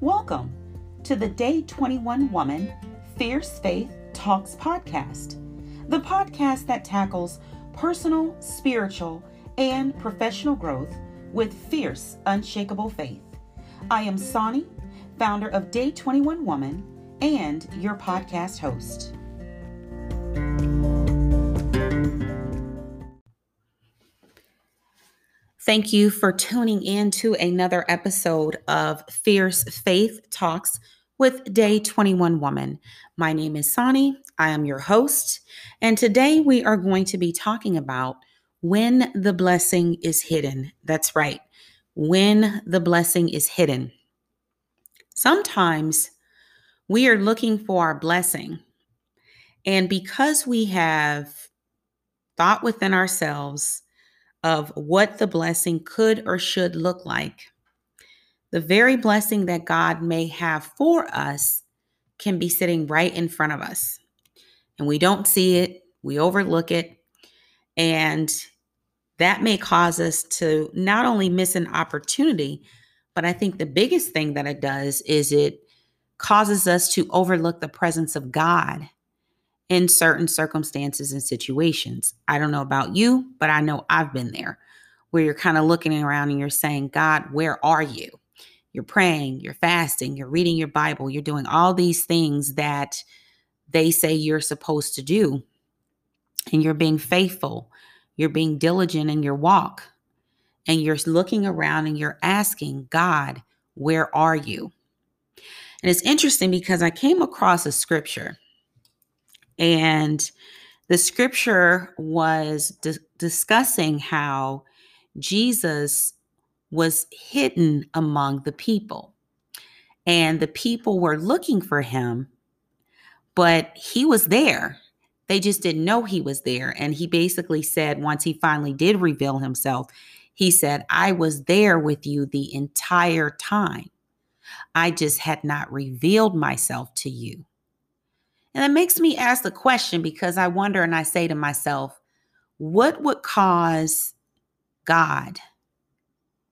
Welcome to the Day 21 Woman Fierce Faith Talks podcast, the podcast that tackles personal, spiritual, and professional growth with fierce, unshakable faith. I am Sonny, founder of Day 21 Woman, and your podcast host. Thank you for tuning in to another episode of Fierce Faith Talks with Day 21 Woman. My name is Sonny. I am your host. And today we are going to be talking about when the blessing is hidden. That's right, when the blessing is hidden. Sometimes we are looking for our blessing. And because we have thought within ourselves, of what the blessing could or should look like. The very blessing that God may have for us can be sitting right in front of us. And we don't see it, we overlook it. And that may cause us to not only miss an opportunity, but I think the biggest thing that it does is it causes us to overlook the presence of God in certain circumstances and situations. I don't know about you, but I know I've been there where you're kind of looking around and you're saying, God, where are you? You're praying, you're fasting, you're reading your Bible, you're doing all these things that they say you're supposed to do. And you're being faithful, you're being diligent in your walk, and you're looking around and you're asking, God, where are you? And it's interesting because I came across a scripture and the scripture was di- discussing how Jesus was hidden among the people. And the people were looking for him, but he was there. They just didn't know he was there. And he basically said, once he finally did reveal himself, he said, I was there with you the entire time. I just had not revealed myself to you. And it makes me ask the question because I wonder and I say to myself, what would cause God,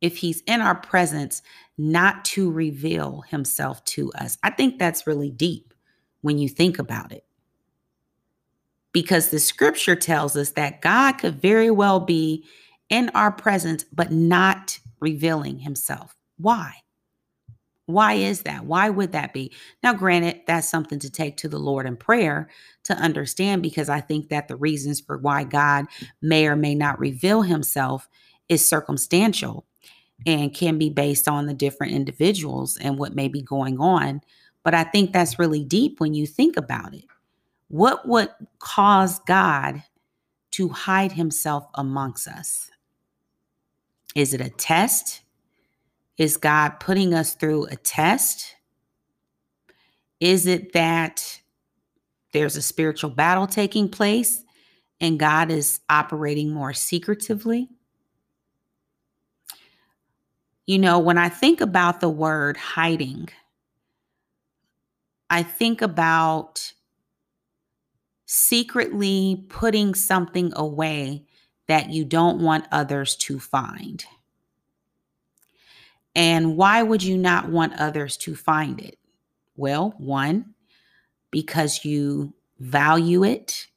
if He's in our presence, not to reveal Himself to us? I think that's really deep when you think about it. Because the scripture tells us that God could very well be in our presence, but not revealing Himself. Why? Why is that? Why would that be? Now, granted, that's something to take to the Lord in prayer to understand because I think that the reasons for why God may or may not reveal himself is circumstantial and can be based on the different individuals and what may be going on. But I think that's really deep when you think about it. What would cause God to hide himself amongst us? Is it a test? Is God putting us through a test? Is it that there's a spiritual battle taking place and God is operating more secretively? You know, when I think about the word hiding, I think about secretly putting something away that you don't want others to find. And why would you not want others to find it? Well, one, because you value it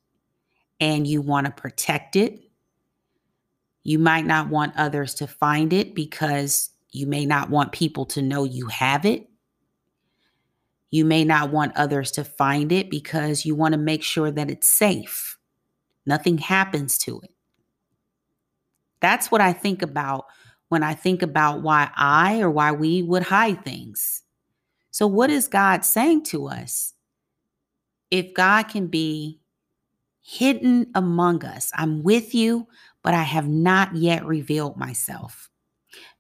and you want to protect it. You might not want others to find it because you may not want people to know you have it. You may not want others to find it because you want to make sure that it's safe. Nothing happens to it. That's what I think about when I think about why I or why we would hide things. So, what is God saying to us? If God can be hidden among us, I'm with you, but I have not yet revealed myself.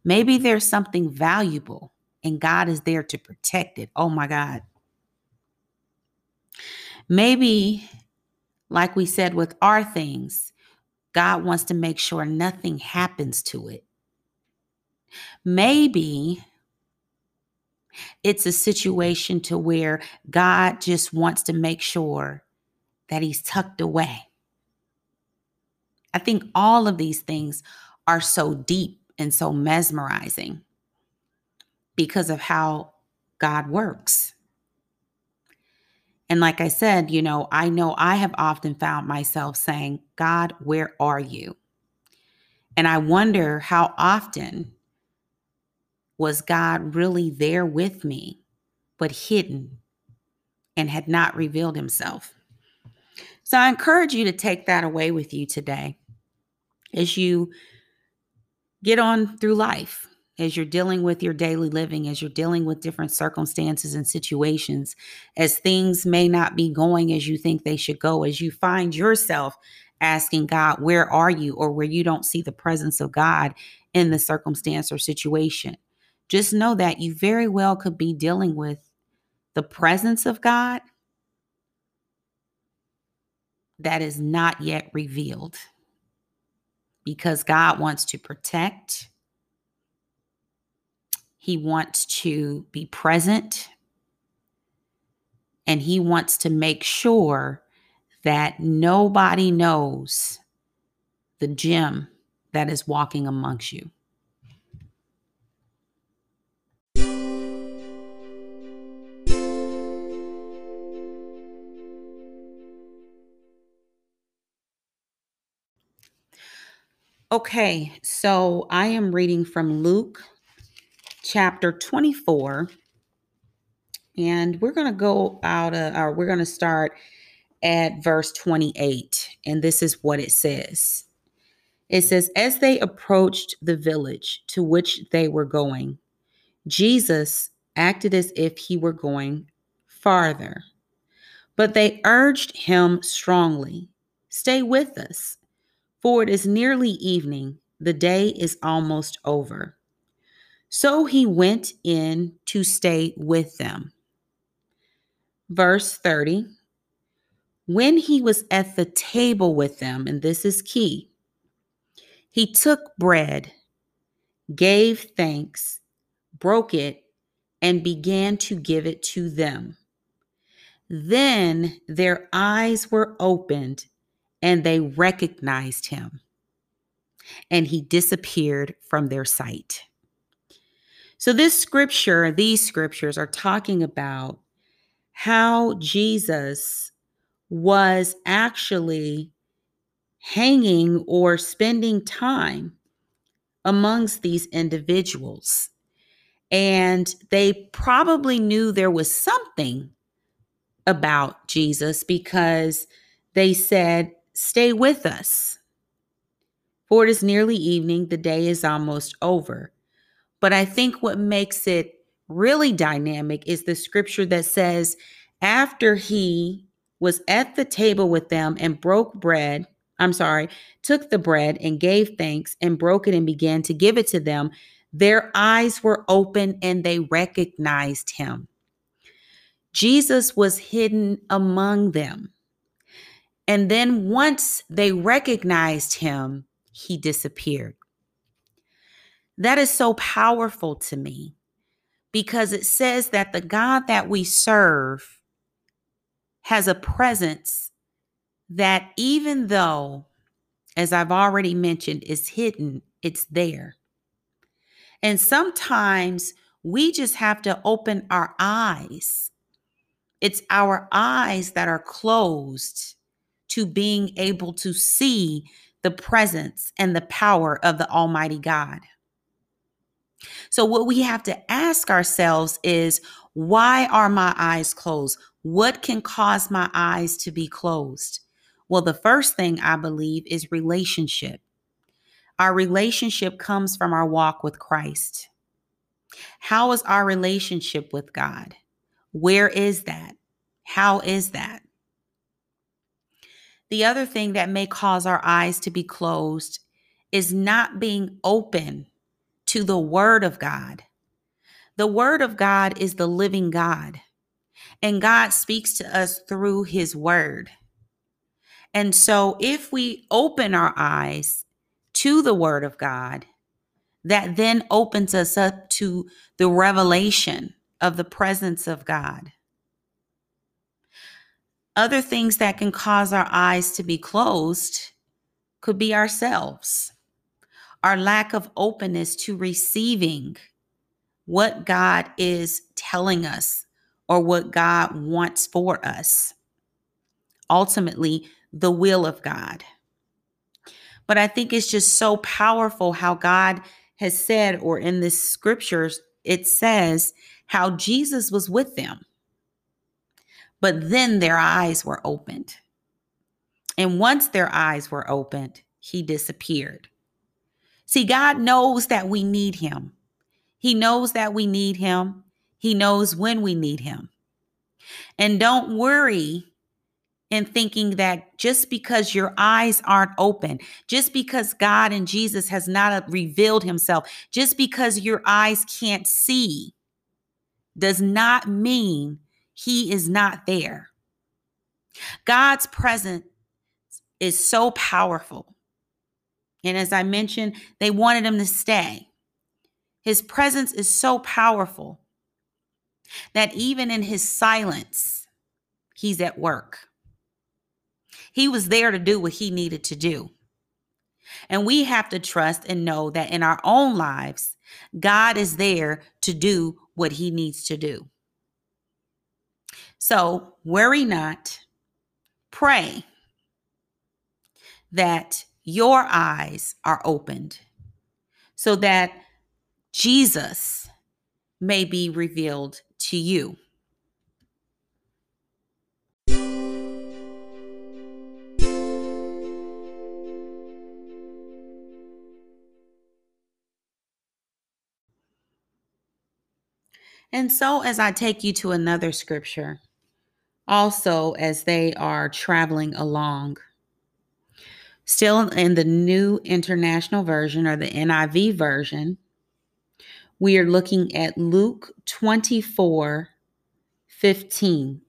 Maybe there's something valuable and God is there to protect it. Oh my God. Maybe, like we said with our things, God wants to make sure nothing happens to it. Maybe it's a situation to where God just wants to make sure that he's tucked away. I think all of these things are so deep and so mesmerizing because of how God works. And like I said, you know, I know I have often found myself saying, God, where are you? And I wonder how often was God really there with me, but hidden and had not revealed himself? So I encourage you to take that away with you today as you get on through life, as you're dealing with your daily living, as you're dealing with different circumstances and situations, as things may not be going as you think they should go, as you find yourself asking God, Where are you? or where you don't see the presence of God in the circumstance or situation. Just know that you very well could be dealing with the presence of God that is not yet revealed because God wants to protect, He wants to be present, and He wants to make sure that nobody knows the gem that is walking amongst you. Okay, so I am reading from Luke chapter 24, and we're going to go out, of, or we're going to start at verse 28, and this is what it says. It says, As they approached the village to which they were going, Jesus acted as if he were going farther. But they urged him strongly, Stay with us for it is nearly evening, the day is almost over. So he went in to stay with them. Verse 30 When he was at the table with them, and this is key, he took bread, gave thanks, broke it, and began to give it to them. Then their eyes were opened and they recognized him, and he disappeared from their sight. So, this scripture, these scriptures are talking about how Jesus was actually hanging or spending time amongst these individuals. And they probably knew there was something about Jesus because they said, Stay with us. For it is nearly evening, the day is almost over. But I think what makes it really dynamic is the scripture that says, after he was at the table with them and broke bread, I'm sorry, took the bread and gave thanks and broke it and began to give it to them, their eyes were open and they recognized him. Jesus was hidden among them. And then once they recognized him, he disappeared. That is so powerful to me because it says that the God that we serve has a presence that, even though, as I've already mentioned, is hidden, it's there. And sometimes we just have to open our eyes. It's our eyes that are closed to being able to see the presence and the power of the Almighty God. So, what we have to ask ourselves is why are my eyes closed? What can cause my eyes to be closed? Well, the first thing I believe is relationship. Our relationship comes from our walk with Christ. How is our relationship with God? Where is that? How is that? The other thing that may cause our eyes to be closed is not being open to the Word of God. The Word of God is the living God, and God speaks to us through His Word. And so, if we open our eyes to the Word of God, that then opens us up to the revelation of the presence of God. Other things that can cause our eyes to be closed could be ourselves, our lack of openness to receiving what God is telling us or what God wants for us. Ultimately, the will of God. But I think it's just so powerful how God has said, or in the scriptures, it says how Jesus was with them. But then their eyes were opened. And once their eyes were opened, he disappeared. See, God knows that we need him. He knows that we need him. He knows when we need him. And don't worry in thinking that just because your eyes aren't open, just because God and Jesus has not revealed himself, just because your eyes can't see, does not mean he is not there. God's presence is so powerful. And as I mentioned, they wanted him to stay. His presence is so powerful that even in his silence, he's at work. He was there to do what he needed to do. And we have to trust and know that in our own lives, God is there to do what he needs to do. So worry not, pray that your eyes are opened so that Jesus may be revealed to you. And so, as I take you to another scripture, also as they are traveling along, still in the New International Version or the NIV version, we are looking at Luke 24 15.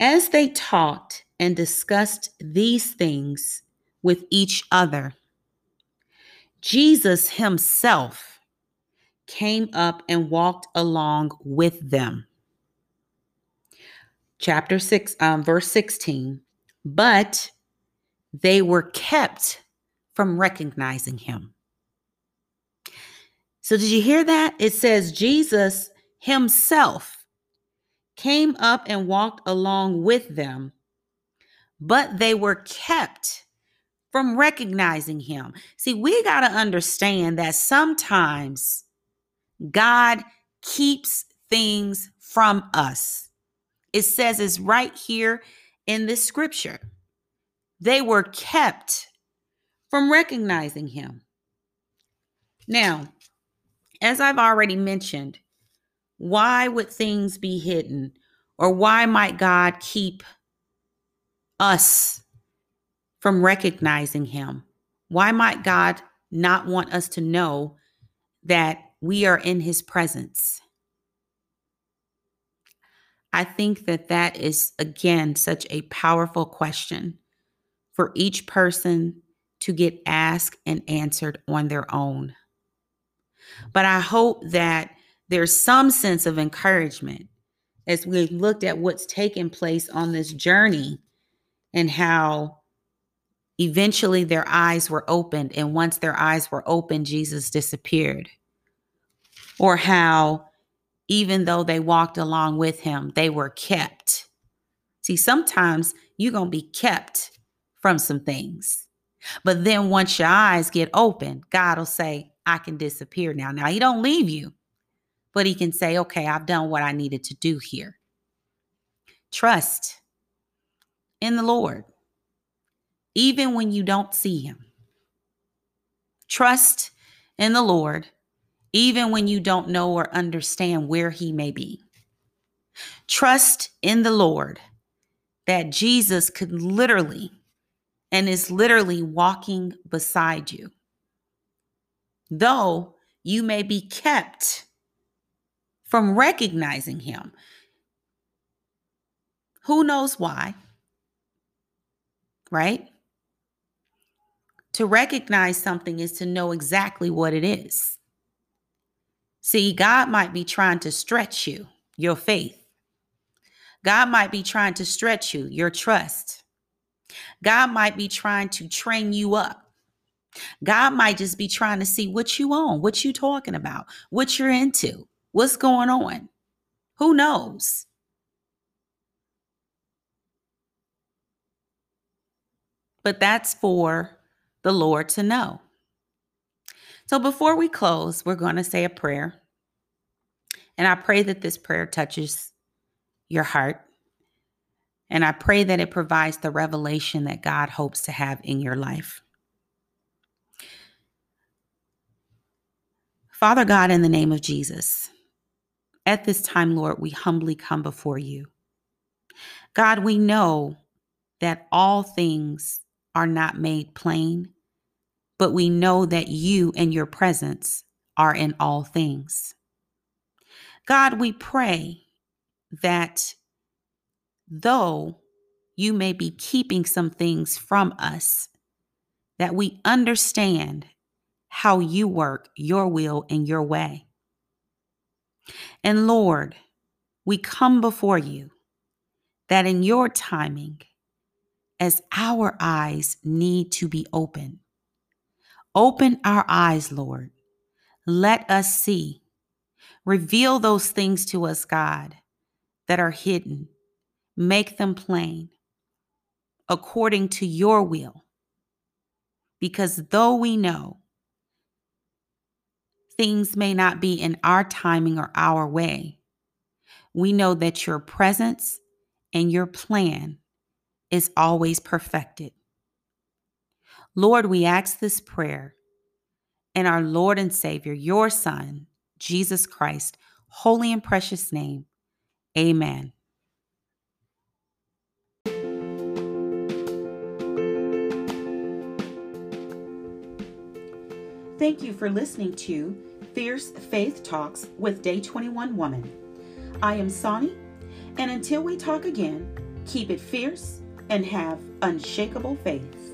As they talked and discussed these things with each other, Jesus himself came up and walked along with them. Chapter 6, um, verse 16. But they were kept from recognizing him. So, did you hear that? It says Jesus himself came up and walked along with them, but they were kept from recognizing him. See, we got to understand that sometimes God keeps things from us. It says it's right here in this scripture. They were kept from recognizing him. Now, as I've already mentioned, why would things be hidden? Or why might God keep us from recognizing him? Why might God not want us to know that we are in his presence? I think that that is, again, such a powerful question for each person to get asked and answered on their own. But I hope that there's some sense of encouragement as we looked at what's taken place on this journey and how eventually their eyes were opened. And once their eyes were opened, Jesus disappeared or how even though they walked along with him, they were kept. See, sometimes you're going to be kept from some things. But then once your eyes get open, God will say, I can disappear now. Now, he don't leave you, but he can say, okay, I've done what I needed to do here. Trust in the Lord, even when you don't see him. Trust in the Lord, even when you don't know or understand where he may be. Trust in the Lord that Jesus could literally and is literally walking beside you. Though you may be kept from recognizing him. Who knows why? Right? To recognize something is to know exactly what it is. See, God might be trying to stretch you, your faith. God might be trying to stretch you, your trust. God might be trying to train you up God might just be trying to see what you on, what you talking about, what you're into, what's going on. Who knows? But that's for the Lord to know. So before we close, we're going to say a prayer. And I pray that this prayer touches your heart. And I pray that it provides the revelation that God hopes to have in your life. Father God, in the name of Jesus, at this time, Lord, we humbly come before you. God, we know that all things are not made plain, but we know that you and your presence are in all things. God, we pray that though you may be keeping some things from us, that we understand how you work your will and your way. And Lord, we come before you that in your timing, as our eyes need to be open, open our eyes, Lord. Let us see. Reveal those things to us, God, that are hidden make them plain according to your will. Because though we know things may not be in our timing or our way, we know that your presence and your plan is always perfected. Lord, we ask this prayer in our Lord and Savior, your Son, Jesus Christ, holy and precious name. Amen. Thank you for listening to Fierce Faith Talks with Day 21 Woman. I am Sonny, and until we talk again, keep it fierce and have unshakable faith.